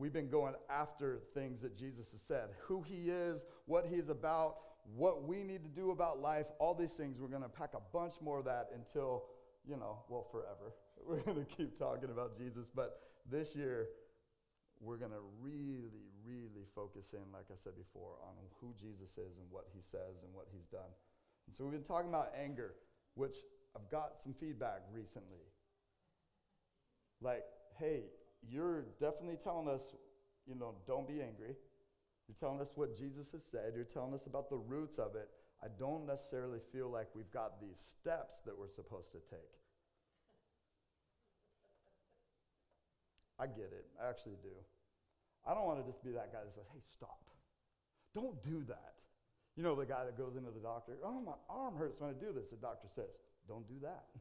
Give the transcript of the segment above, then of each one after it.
we've been going after things that Jesus has said who he is, what he's about, what we need to do about life, all these things. We're going to pack a bunch more of that until, you know, well, forever. We're going to keep talking about Jesus. But this year, we're going to really, really focus in, like I said before, on who Jesus is and what he says and what he's done. And so we've been talking about anger, which I've got some feedback recently. Like, hey, you're definitely telling us, you know, don't be angry. You're telling us what Jesus has said. You're telling us about the roots of it. I don't necessarily feel like we've got these steps that we're supposed to take. I get it. I actually do. I don't want to just be that guy that says, hey, stop. Don't do that. You know, the guy that goes into the doctor, oh, my arm hurts when I do this. The doctor says, don't do that.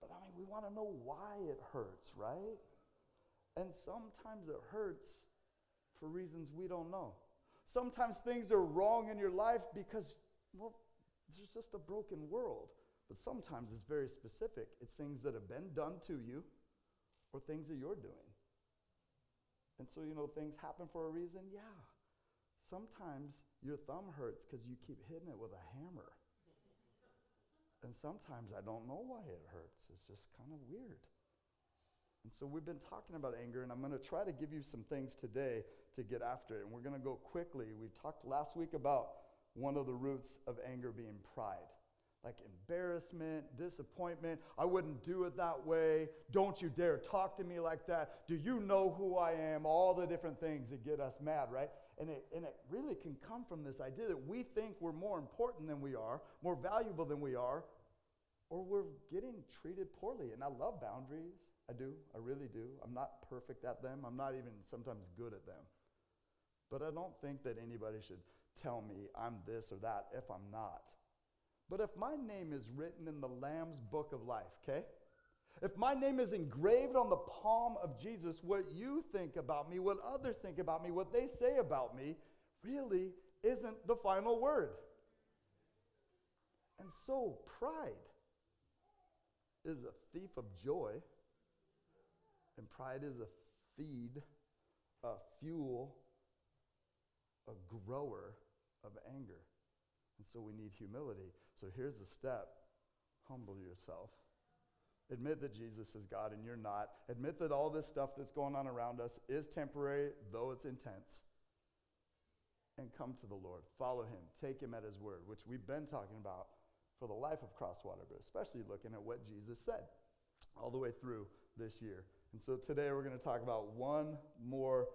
But I mean, we want to know why it hurts, right? And sometimes it hurts for reasons we don't know. Sometimes things are wrong in your life because, well, there's just a broken world. But sometimes it's very specific. It's things that have been done to you or things that you're doing. And so, you know, things happen for a reason? Yeah. Sometimes your thumb hurts because you keep hitting it with a hammer. and sometimes I don't know why it hurts. It's just kind of weird. And so we've been talking about anger, and I'm going to try to give you some things today to get after it. And we're going to go quickly. We talked last week about one of the roots of anger being pride like embarrassment, disappointment. I wouldn't do it that way. Don't you dare talk to me like that. Do you know who I am? All the different things that get us mad, right? And it, and it really can come from this idea that we think we're more important than we are, more valuable than we are, or we're getting treated poorly. And I love boundaries. I do. I really do. I'm not perfect at them. I'm not even sometimes good at them. But I don't think that anybody should tell me I'm this or that if I'm not. But if my name is written in the Lamb's book of life, okay? If my name is engraved on the palm of Jesus, what you think about me, what others think about me, what they say about me, really isn't the final word. And so, pride is a thief of joy, and pride is a feed, a fuel, a grower of anger. And so we need humility. So here's a step humble yourself. Admit that Jesus is God and you're not. Admit that all this stuff that's going on around us is temporary, though it's intense. And come to the Lord. Follow him. Take him at his word, which we've been talking about for the life of Crosswater, but especially looking at what Jesus said all the way through this year. And so today we're going to talk about one more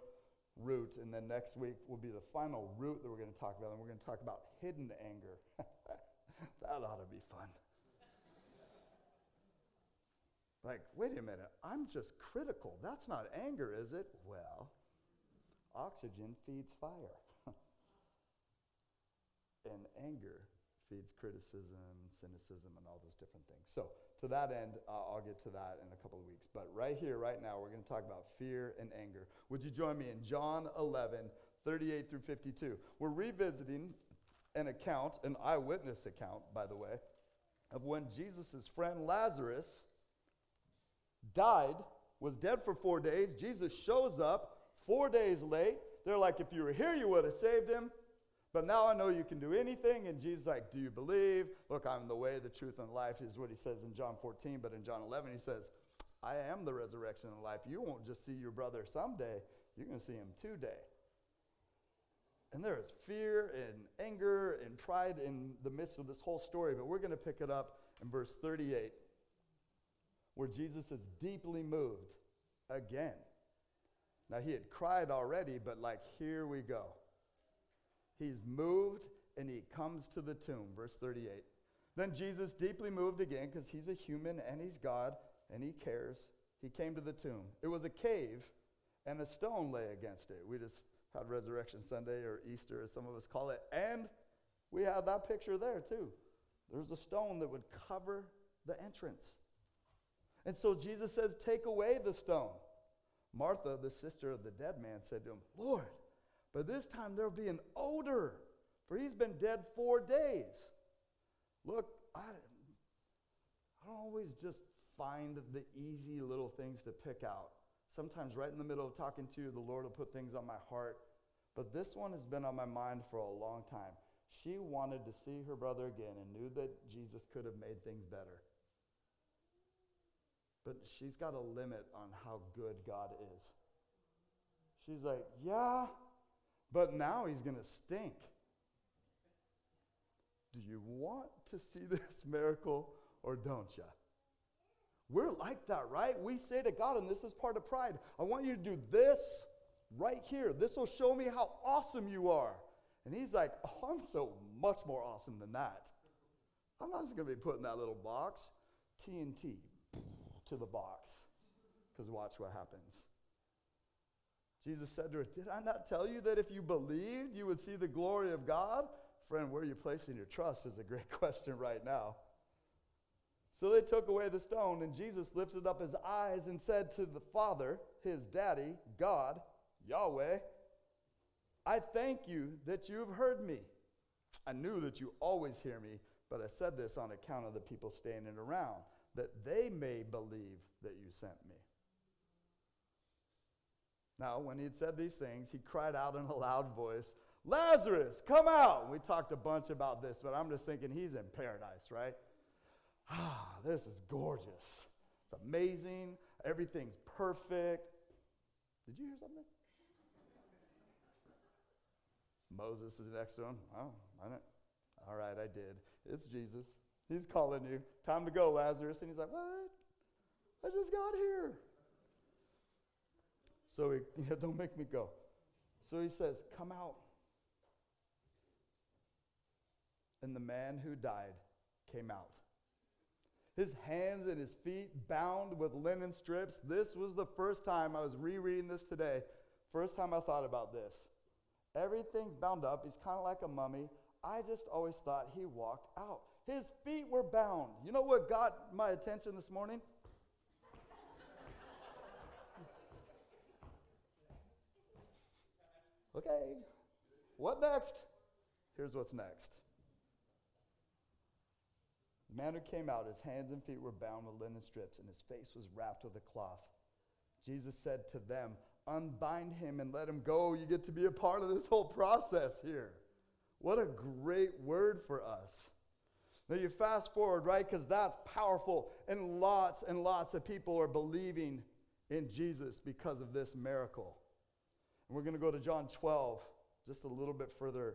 root, and then next week will be the final root that we're going to talk about, and we're going to talk about hidden anger. that ought to be fun. like, wait a minute, I'm just critical. That's not anger, is it? Well, oxygen feeds fire. and anger feeds criticism, cynicism, and all those different things. So, to that end, uh, I'll get to that in a couple of weeks. But right here, right now, we're going to talk about fear and anger. Would you join me in John 11, 38 through 52? We're revisiting an account, an eyewitness account, by the way, of when Jesus' friend Lazarus died, was dead for four days. Jesus shows up four days late. They're like, if you were here, you would have saved him. But now I know you can do anything. And Jesus like, do you believe? Look, I'm the way, the truth, and life, is what he says in John 14. But in John 11, he says, I am the resurrection and life. You won't just see your brother someday, you're going to see him today. And there is fear and anger and pride in the midst of this whole story, but we're going to pick it up in verse 38, where Jesus is deeply moved again. Now, he had cried already, but like, here we go. He's moved and he comes to the tomb. Verse 38. Then Jesus, deeply moved again, because he's a human and he's God and he cares, he came to the tomb. It was a cave and a stone lay against it. We just had Resurrection Sunday or Easter, as some of us call it. And we had that picture there too. There's a stone that would cover the entrance. And so Jesus says, Take away the stone. Martha, the sister of the dead man, said to him, Lord, but this time there'll be an odor, for he's been dead four days. Look, I, I don't always just find the easy little things to pick out. Sometimes, right in the middle of talking to you, the Lord will put things on my heart. But this one has been on my mind for a long time. She wanted to see her brother again and knew that Jesus could have made things better. But she's got a limit on how good God is. She's like, Yeah, but now he's going to stink. Do you want to see this miracle or don't you? We're like that, right? We say to God, and this is part of pride, I want you to do this right here. This will show me how awesome you are. And he's like, Oh, I'm so much more awesome than that. I'm not just going to be put in that little box. TNT to the box. Because watch what happens. Jesus said to her, Did I not tell you that if you believed, you would see the glory of God? Friend, where are you placing your trust is a great question right now. So they took away the stone, and Jesus lifted up his eyes and said to the Father, his daddy, God, Yahweh, I thank you that you have heard me. I knew that you always hear me, but I said this on account of the people standing around, that they may believe that you sent me. Now, when he had said these things, he cried out in a loud voice, Lazarus, come out. We talked a bunch about this, but I'm just thinking he's in paradise, right? Ah, this is gorgeous. It's amazing. Everything's perfect. Did you hear something? Moses is next to him. Oh, I didn't. All right, I did. It's Jesus. He's calling you. Time to go, Lazarus. And he's like, What? I just got here. So he, yeah, don't make me go. So he says, Come out. And the man who died came out. His hands and his feet bound with linen strips. This was the first time I was rereading this today. First time I thought about this. Everything's bound up. He's kind of like a mummy. I just always thought he walked out. His feet were bound. You know what got my attention this morning? Okay, what next? Here's what's next. The man who came out, his hands and feet were bound with linen strips, and his face was wrapped with a cloth. Jesus said to them, Unbind him and let him go. You get to be a part of this whole process here. What a great word for us. Now you fast forward, right? Because that's powerful. And lots and lots of people are believing in Jesus because of this miracle. And we're going to go to John 12, just a little bit further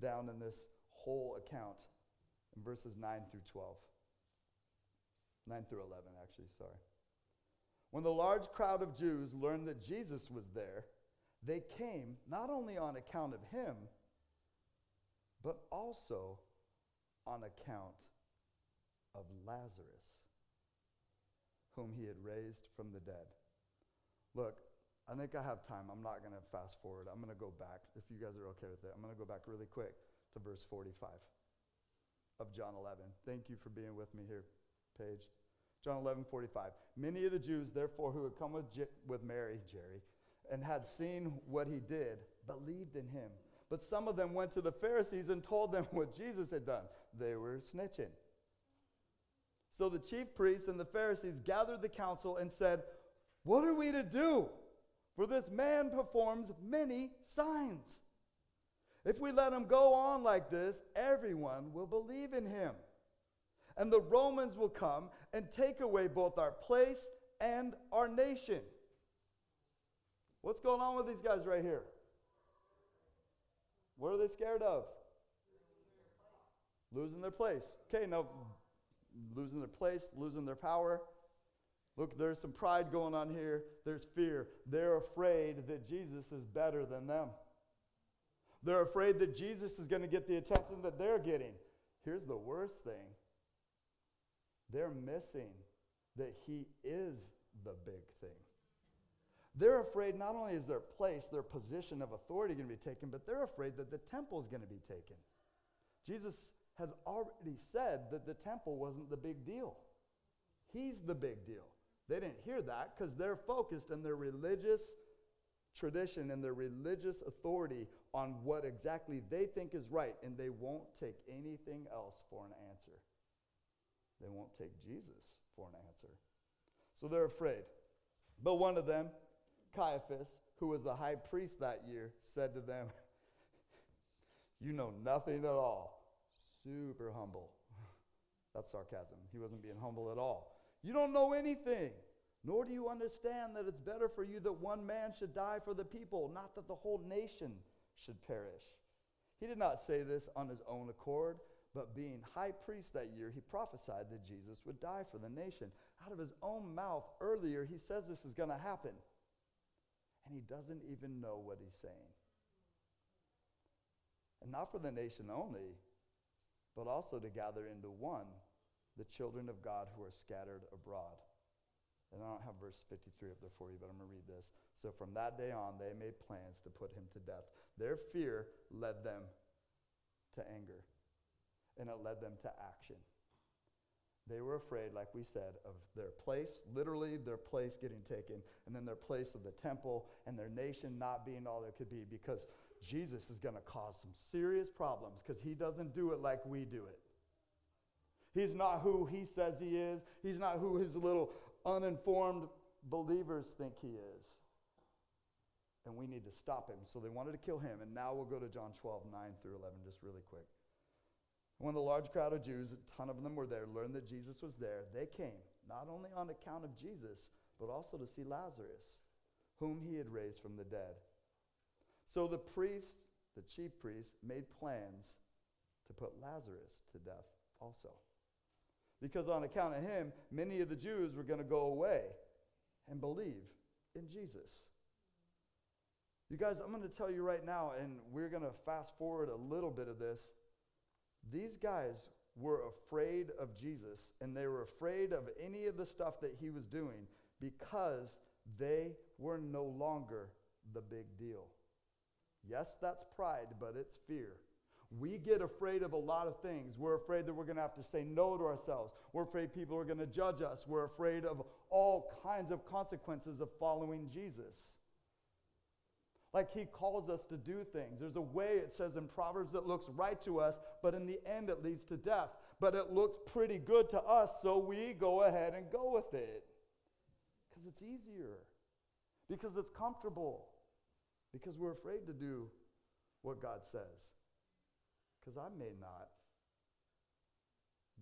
down in this whole account, in verses 9 through 12. 9 through 11, actually, sorry. When the large crowd of Jews learned that Jesus was there, they came not only on account of him, but also on account of Lazarus, whom he had raised from the dead. Look, I think I have time. I'm not going to fast forward. I'm going to go back, if you guys are okay with it. I'm going to go back really quick to verse 45 of John 11. Thank you for being with me here, Paige. John 11, 45. Many of the Jews, therefore, who had come with, with Mary, Jerry, and had seen what he did, believed in him. But some of them went to the Pharisees and told them what Jesus had done. They were snitching. So the chief priests and the Pharisees gathered the council and said, What are we to do? For this man performs many signs. If we let him go on like this, everyone will believe in him. And the Romans will come and take away both our place and our nation. What's going on with these guys right here? What are they scared of? Losing their place. Okay, now losing their place, losing their power. Look, there's some pride going on here. There's fear. They're afraid that Jesus is better than them. They're afraid that Jesus is going to get the attention that they're getting. Here's the worst thing they're missing that he is the big thing. They're afraid not only is their place, their position of authority going to be taken, but they're afraid that the temple is going to be taken. Jesus had already said that the temple wasn't the big deal. He's the big deal. They didn't hear that because they're focused on their religious tradition and their religious authority on what exactly they think is right, and they won't take anything else for an answer. They won't take Jesus for an answer. So they're afraid. But one of them, Caiaphas, who was the high priest that year, said to them, You know nothing at all. Super humble. That's sarcasm. He wasn't being humble at all. You don't know anything, nor do you understand that it's better for you that one man should die for the people, not that the whole nation should perish. He did not say this on his own accord, but being high priest that year, he prophesied that Jesus would die for the nation. Out of his own mouth earlier, he says this is going to happen. And he doesn't even know what he's saying. And not for the nation only, but also to gather into one the children of God who are scattered abroad. And I don't have verse 53 up there for you, but I'm going to read this. So from that day on, they made plans to put him to death. Their fear led them to anger, and it led them to action. They were afraid, like we said, of their place, literally their place getting taken, and then their place of the temple and their nation not being all there could be because Jesus is going to cause some serious problems because he doesn't do it like we do it. He's not who he says he is, he's not who his little uninformed believers think he is. And we need to stop him. So they wanted to kill him. And now we'll go to John 12, 9 through 11, just really quick. When the large crowd of Jews, a ton of them were there, learned that Jesus was there, they came, not only on account of Jesus, but also to see Lazarus, whom he had raised from the dead. So the priests, the chief priests, made plans to put Lazarus to death also. Because on account of him, many of the Jews were going to go away and believe in Jesus. You guys, I'm going to tell you right now, and we're going to fast forward a little bit of this. These guys were afraid of Jesus, and they were afraid of any of the stuff that he was doing because they were no longer the big deal. Yes, that's pride, but it's fear. We get afraid of a lot of things. We're afraid that we're going to have to say no to ourselves. We're afraid people are going to judge us. We're afraid of all kinds of consequences of following Jesus. Like he calls us to do things. There's a way, it says in Proverbs, that looks right to us, but in the end it leads to death. But it looks pretty good to us, so we go ahead and go with it. Because it's easier, because it's comfortable, because we're afraid to do what God says because I may not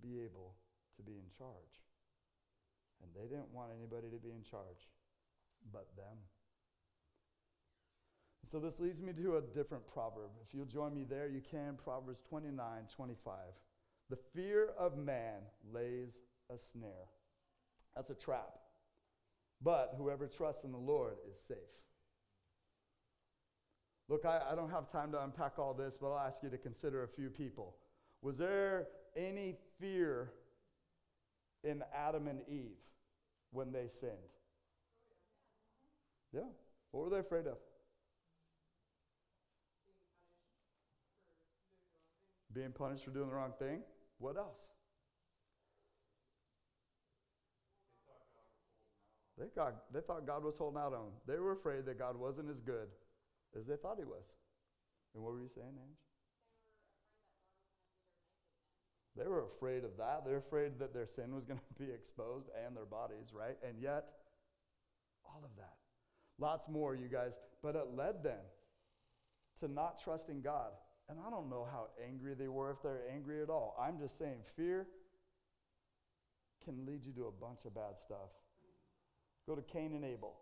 be able to be in charge. And they didn't want anybody to be in charge but them. So this leads me to a different proverb. If you'll join me there, you can. Proverbs 29 25. The fear of man lays a snare. That's a trap. But whoever trusts in the Lord is safe. Look, I, I don't have time to unpack all this, but I'll ask you to consider a few people. Was there any fear in Adam and Eve when they sinned? Yeah. What were they afraid of? Being punished for doing the wrong thing. What else? They, got, they thought God was holding out on them. They were afraid that God wasn't as good as they thought he was. And what were you saying, Ange? They were afraid of that. They're afraid that their sin was going to be exposed and their bodies, right? And yet, all of that. Lots more, you guys. But it led them to not trusting God. And I don't know how angry they were, if they're angry at all. I'm just saying, fear can lead you to a bunch of bad stuff. Go to Cain and Abel.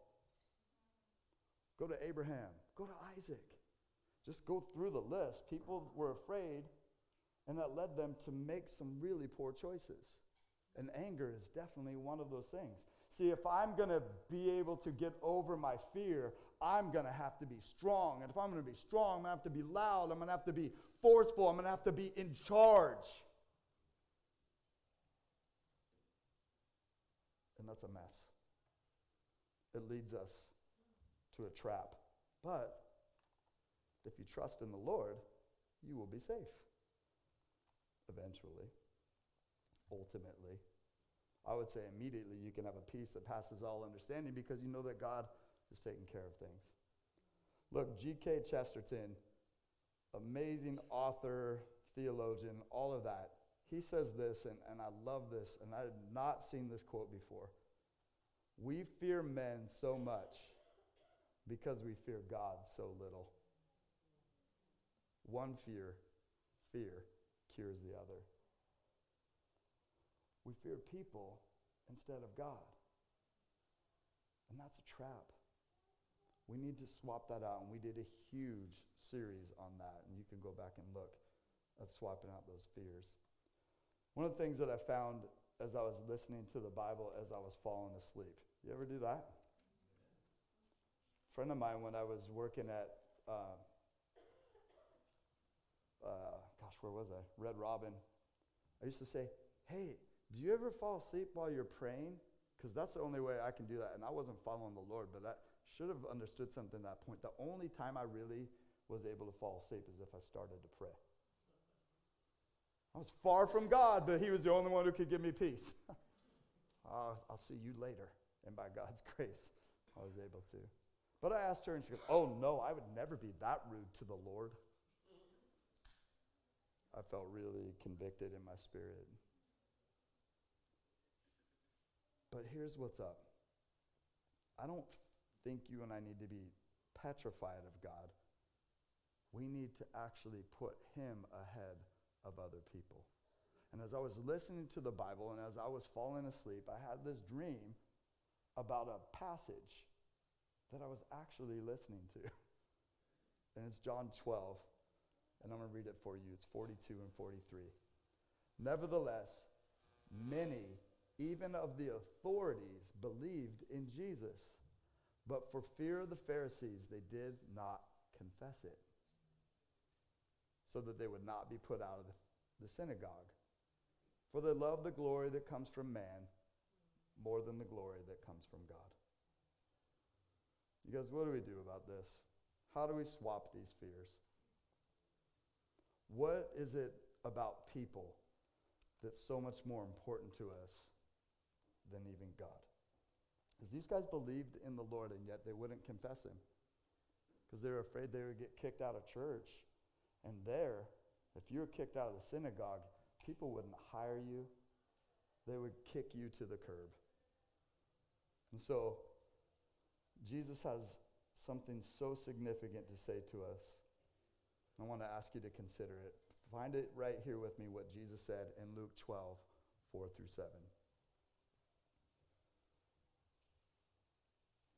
Go to Abraham. Go to Isaac. Just go through the list. People were afraid, and that led them to make some really poor choices. And anger is definitely one of those things. See, if I'm going to be able to get over my fear, I'm going to have to be strong. And if I'm going to be strong, I'm going to have to be loud. I'm going to have to be forceful. I'm going to have to be in charge. And that's a mess. It leads us to a trap. But if you trust in the Lord, you will be safe. Eventually, ultimately. I would say immediately you can have a peace that passes all understanding because you know that God is taking care of things. Look, G.K. Chesterton, amazing author, theologian, all of that. He says this, and, and I love this, and I had not seen this quote before. We fear men so much because we fear God so little. One fear, fear, cures the other. We fear people instead of God. And that's a trap. We need to swap that out, and we did a huge series on that, and you can go back and look at swapping out those fears. One of the things that I found as I was listening to the Bible as I was falling asleep. You ever do that? Friend of mine, when I was working at, uh, uh, gosh, where was I? Red Robin. I used to say, hey, do you ever fall asleep while you're praying? Because that's the only way I can do that. And I wasn't following the Lord, but I should have understood something at that point. The only time I really was able to fall asleep is if I started to pray. I was far from God, but He was the only one who could give me peace. uh, I'll see you later. And by God's grace, I was able to. But I asked her, and she goes, Oh, no, I would never be that rude to the Lord. I felt really convicted in my spirit. But here's what's up I don't think you and I need to be petrified of God. We need to actually put Him ahead of other people. And as I was listening to the Bible and as I was falling asleep, I had this dream about a passage that I was actually listening to. And it's John 12, and I'm going to read it for you. It's 42 and 43. Nevertheless, many, even of the authorities, believed in Jesus. But for fear of the Pharisees, they did not confess it, so that they would not be put out of the, the synagogue. For they love the glory that comes from man more than the glory that comes from God. You guys, what do we do about this? How do we swap these fears? What is it about people that's so much more important to us than even God? Because these guys believed in the Lord and yet they wouldn't confess Him because they were afraid they would get kicked out of church. And there, if you were kicked out of the synagogue, people wouldn't hire you, they would kick you to the curb. And so, Jesus has something so significant to say to us. I want to ask you to consider it. Find it right here with me what Jesus said in Luke 12, 4 through 7.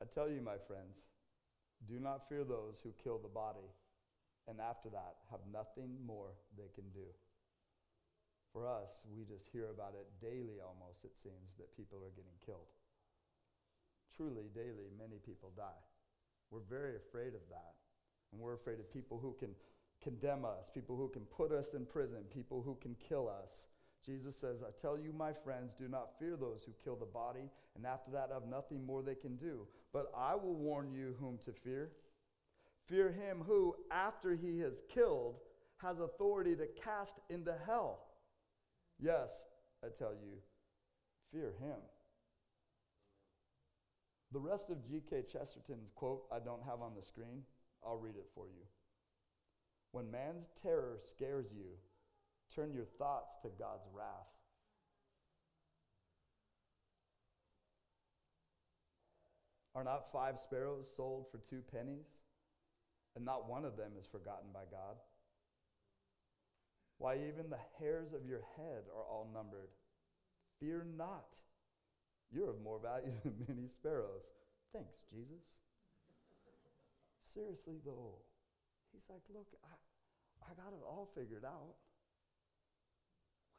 I tell you, my friends, do not fear those who kill the body, and after that have nothing more they can do. For us, we just hear about it daily almost, it seems, that people are getting killed. Truly, daily, many people die. We're very afraid of that. And we're afraid of people who can condemn us, people who can put us in prison, people who can kill us. Jesus says, I tell you, my friends, do not fear those who kill the body, and after that have nothing more they can do. But I will warn you whom to fear. Fear him who, after he has killed, has authority to cast into hell. Yes, I tell you, fear him. The rest of G.K. Chesterton's quote I don't have on the screen, I'll read it for you. When man's terror scares you, turn your thoughts to God's wrath. Are not five sparrows sold for two pennies? And not one of them is forgotten by God. Why, even the hairs of your head are all numbered. Fear not. You're of more value than many sparrows. Thanks, Jesus. Seriously, though, he's like, Look, I, I got it all figured out.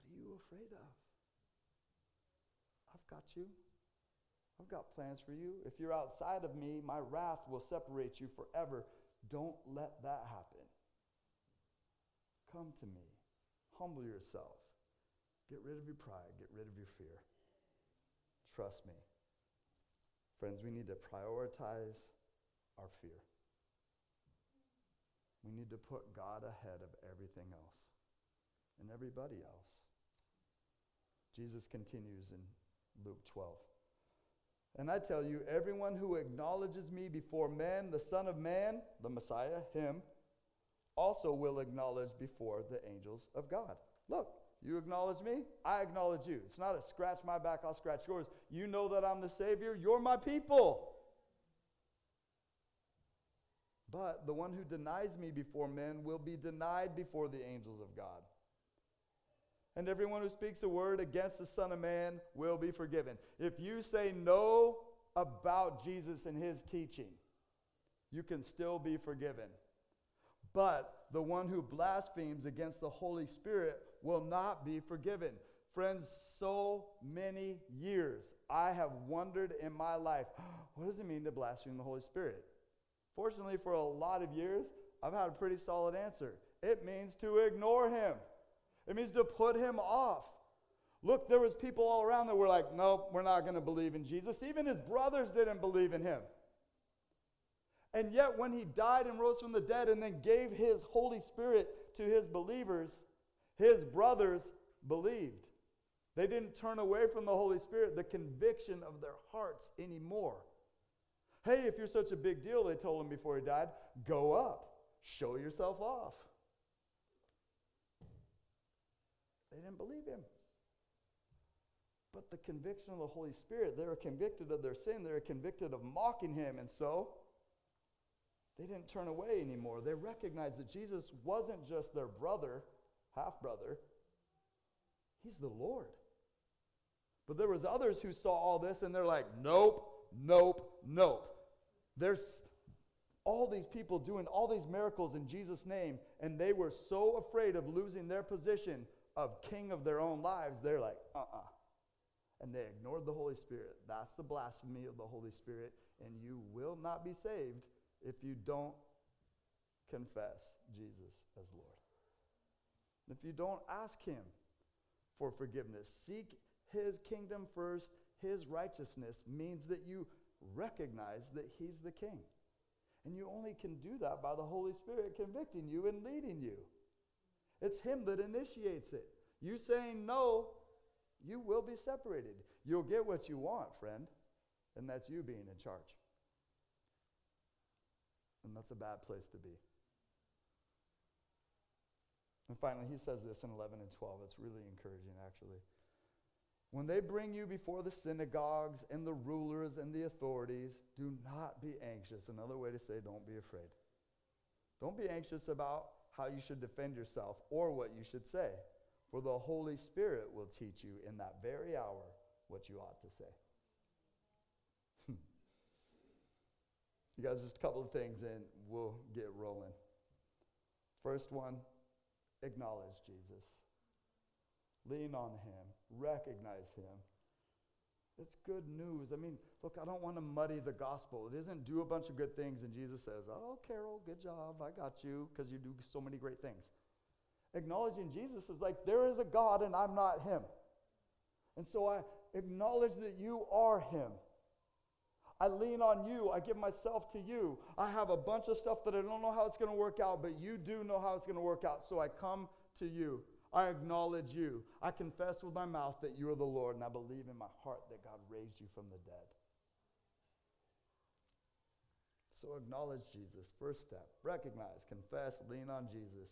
What are you afraid of? I've got you. I've got plans for you. If you're outside of me, my wrath will separate you forever. Don't let that happen. Come to me. Humble yourself. Get rid of your pride. Get rid of your fear. Trust me. Friends, we need to prioritize our fear. We need to put God ahead of everything else and everybody else. Jesus continues in Luke 12. And I tell you, everyone who acknowledges me before men, the Son of Man, the Messiah, him, also will acknowledge before the angels of God. Look, you acknowledge me, I acknowledge you. It's not a scratch my back, I'll scratch yours. You know that I'm the Savior, you're my people. But the one who denies me before men will be denied before the angels of God. And everyone who speaks a word against the Son of Man will be forgiven. If you say no about Jesus and his teaching, you can still be forgiven. But the one who blasphemes against the Holy Spirit will not be forgiven. Friends, so many years I have wondered in my life, what does it mean to blaspheme the Holy Spirit? Fortunately, for a lot of years, I've had a pretty solid answer. It means to ignore him. It means to put him off. Look, there was people all around that were like, nope, we're not going to believe in Jesus. Even his brothers didn't believe in him. And yet, when he died and rose from the dead and then gave his Holy Spirit to his believers, his brothers believed. They didn't turn away from the Holy Spirit, the conviction of their hearts anymore. Hey, if you're such a big deal, they told him before he died, go up, show yourself off. They didn't believe him. But the conviction of the Holy Spirit, they were convicted of their sin, they were convicted of mocking him, and so they didn't turn away anymore. They recognized that Jesus wasn't just their brother, half brother, he's the Lord. But there was others who saw all this and they're like, nope, nope, nope. There's all these people doing all these miracles in Jesus' name, and they were so afraid of losing their position of king of their own lives, they're like, uh uh-uh. uh And they ignored the Holy Spirit. That's the blasphemy of the Holy Spirit, and you will not be saved if you don't confess Jesus as Lord. If you don't ask Him for forgiveness, seek His kingdom first, His righteousness means that you recognize that He's the King. And you only can do that by the Holy Spirit convicting you and leading you. It's Him that initiates it. You saying no, you will be separated. You'll get what you want, friend, and that's you being in charge. And that's a bad place to be. And finally, he says this in 11 and 12. It's really encouraging, actually. When they bring you before the synagogues and the rulers and the authorities, do not be anxious. Another way to say, don't be afraid. Don't be anxious about how you should defend yourself or what you should say, for the Holy Spirit will teach you in that very hour what you ought to say. Hmm. you guys, just a couple of things and we'll get rolling. First one, acknowledge Jesus. Lean on him, recognize him. It's good news. I mean, look, I don't want to muddy the gospel. It isn't do a bunch of good things and Jesus says, Oh, Carol, good job. I got you because you do so many great things. Acknowledging Jesus is like, there is a God and I'm not him. And so I acknowledge that you are him. I lean on you. I give myself to you. I have a bunch of stuff that I don't know how it's going to work out, but you do know how it's going to work out. So I come to you. I acknowledge you. I confess with my mouth that you are the Lord, and I believe in my heart that God raised you from the dead. So acknowledge Jesus. First step recognize, confess, lean on Jesus,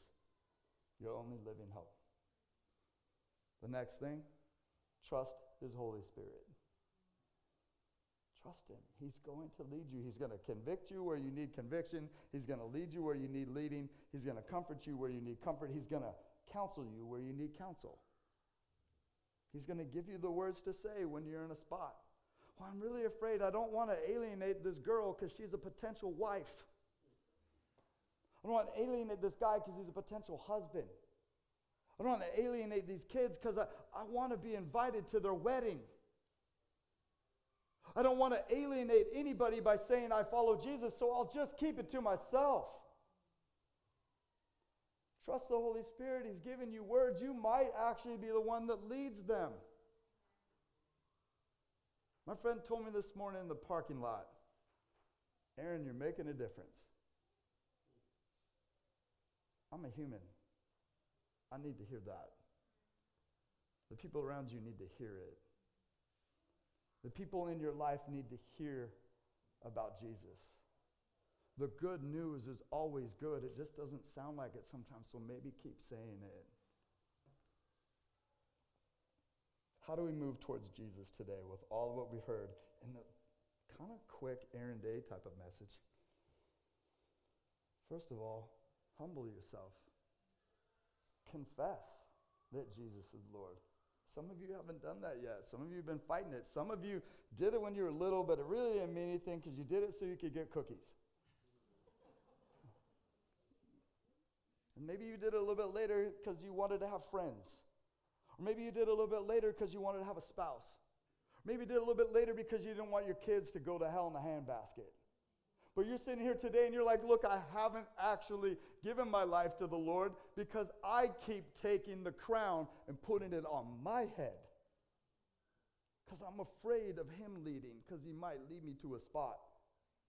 your only living hope. The next thing, trust His Holy Spirit. Trust Him. He's going to lead you. He's going to convict you where you need conviction. He's going to lead you where you need leading. He's going to comfort you where you need comfort. He's going to counsel you where you need counsel. He's going to give you the words to say when you're in a spot. Well, I'm really afraid I don't want to alienate this girl because she's a potential wife. I don't want to alienate this guy because he's a potential husband. I don't want to alienate these kids because I, I want to be invited to their wedding. I don't want to alienate anybody by saying I follow Jesus, so I'll just keep it to myself. Trust the Holy Spirit. He's given you words. You might actually be the one that leads them. My friend told me this morning in the parking lot Aaron, you're making a difference. I'm a human. I need to hear that. The people around you need to hear it. The people in your life need to hear about Jesus. The good news is always good. It just doesn't sound like it sometimes, so maybe keep saying it. How do we move towards Jesus today with all of what we heard in the kind of quick Aaron Day type of message? First of all, humble yourself. Confess that Jesus is Lord. Some of you haven't done that yet. Some of you have been fighting it. Some of you did it when you were little, but it really didn't mean anything because you did it so you could get cookies. and maybe you did it a little bit later because you wanted to have friends. Or maybe you did it a little bit later because you wanted to have a spouse. Maybe you did it a little bit later because you didn't want your kids to go to hell in a handbasket. But you're sitting here today and you're like, look, I haven't actually given my life to the Lord because I keep taking the crown and putting it on my head. Because I'm afraid of Him leading, because He might lead me to a spot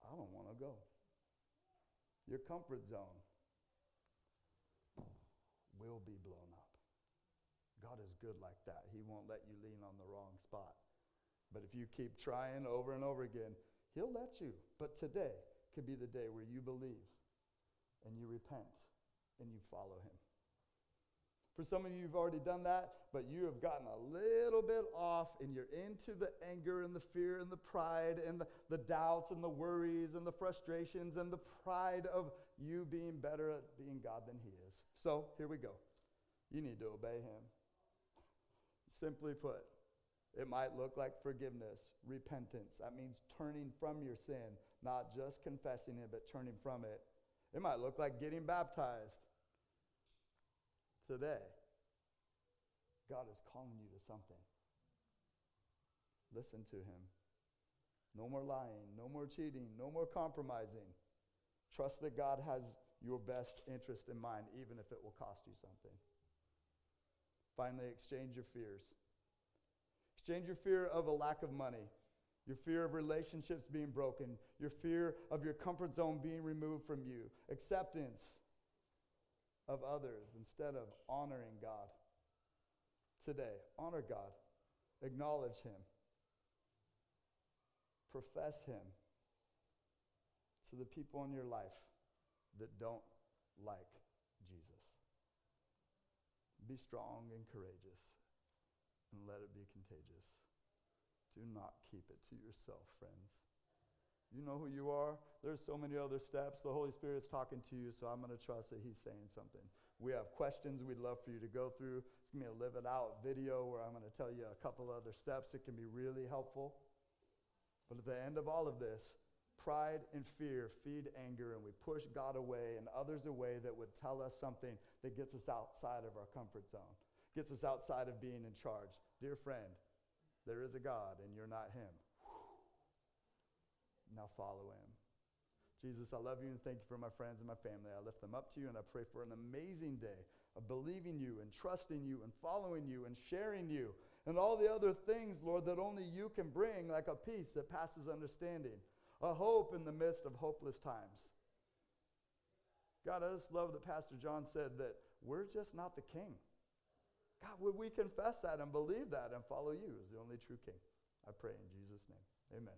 I don't want to go. Your comfort zone will be blown up. God is good like that. He won't let you lean on the wrong spot. But if you keep trying over and over again, He'll let you. But today could be the day where you believe and you repent and you follow Him. For some of you, you've already done that, but you have gotten a little bit off and you're into the anger and the fear and the pride and the, the doubts and the worries and the frustrations and the pride of you being better at being God than He is. So here we go. You need to obey Him. Simply put, it might look like forgiveness, repentance. That means turning from your sin, not just confessing it, but turning from it. It might look like getting baptized today. God is calling you to something. Listen to Him. No more lying, no more cheating, no more compromising. Trust that God has your best interest in mind, even if it will cost you something. Finally, exchange your fears. Exchange your fear of a lack of money, your fear of relationships being broken, your fear of your comfort zone being removed from you, acceptance of others instead of honoring God. Today, honor God, acknowledge Him, profess Him to the people in your life that don't like Jesus. Be strong and courageous and let it be contagious. Do not keep it to yourself, friends. You know who you are. There's so many other steps. The Holy Spirit is talking to you, so I'm going to trust that He's saying something. We have questions we'd love for you to go through. It's going to be a live it out video where I'm going to tell you a couple other steps that can be really helpful. But at the end of all of this, pride and fear feed anger, and we push God away and others away that would tell us something that gets us outside of our comfort zone gets us outside of being in charge. Dear friend, there is a God and you're not him. Now follow him. Jesus, I love you and thank you for my friends and my family. I lift them up to you and I pray for an amazing day of believing you and trusting you and following you and sharing you and all the other things, Lord, that only you can bring, like a peace that passes understanding, a hope in the midst of hopeless times. God, I just love that Pastor John said that we're just not the king. God, would we confess that and believe that and follow you as the only true King? I pray in Jesus' name. Amen.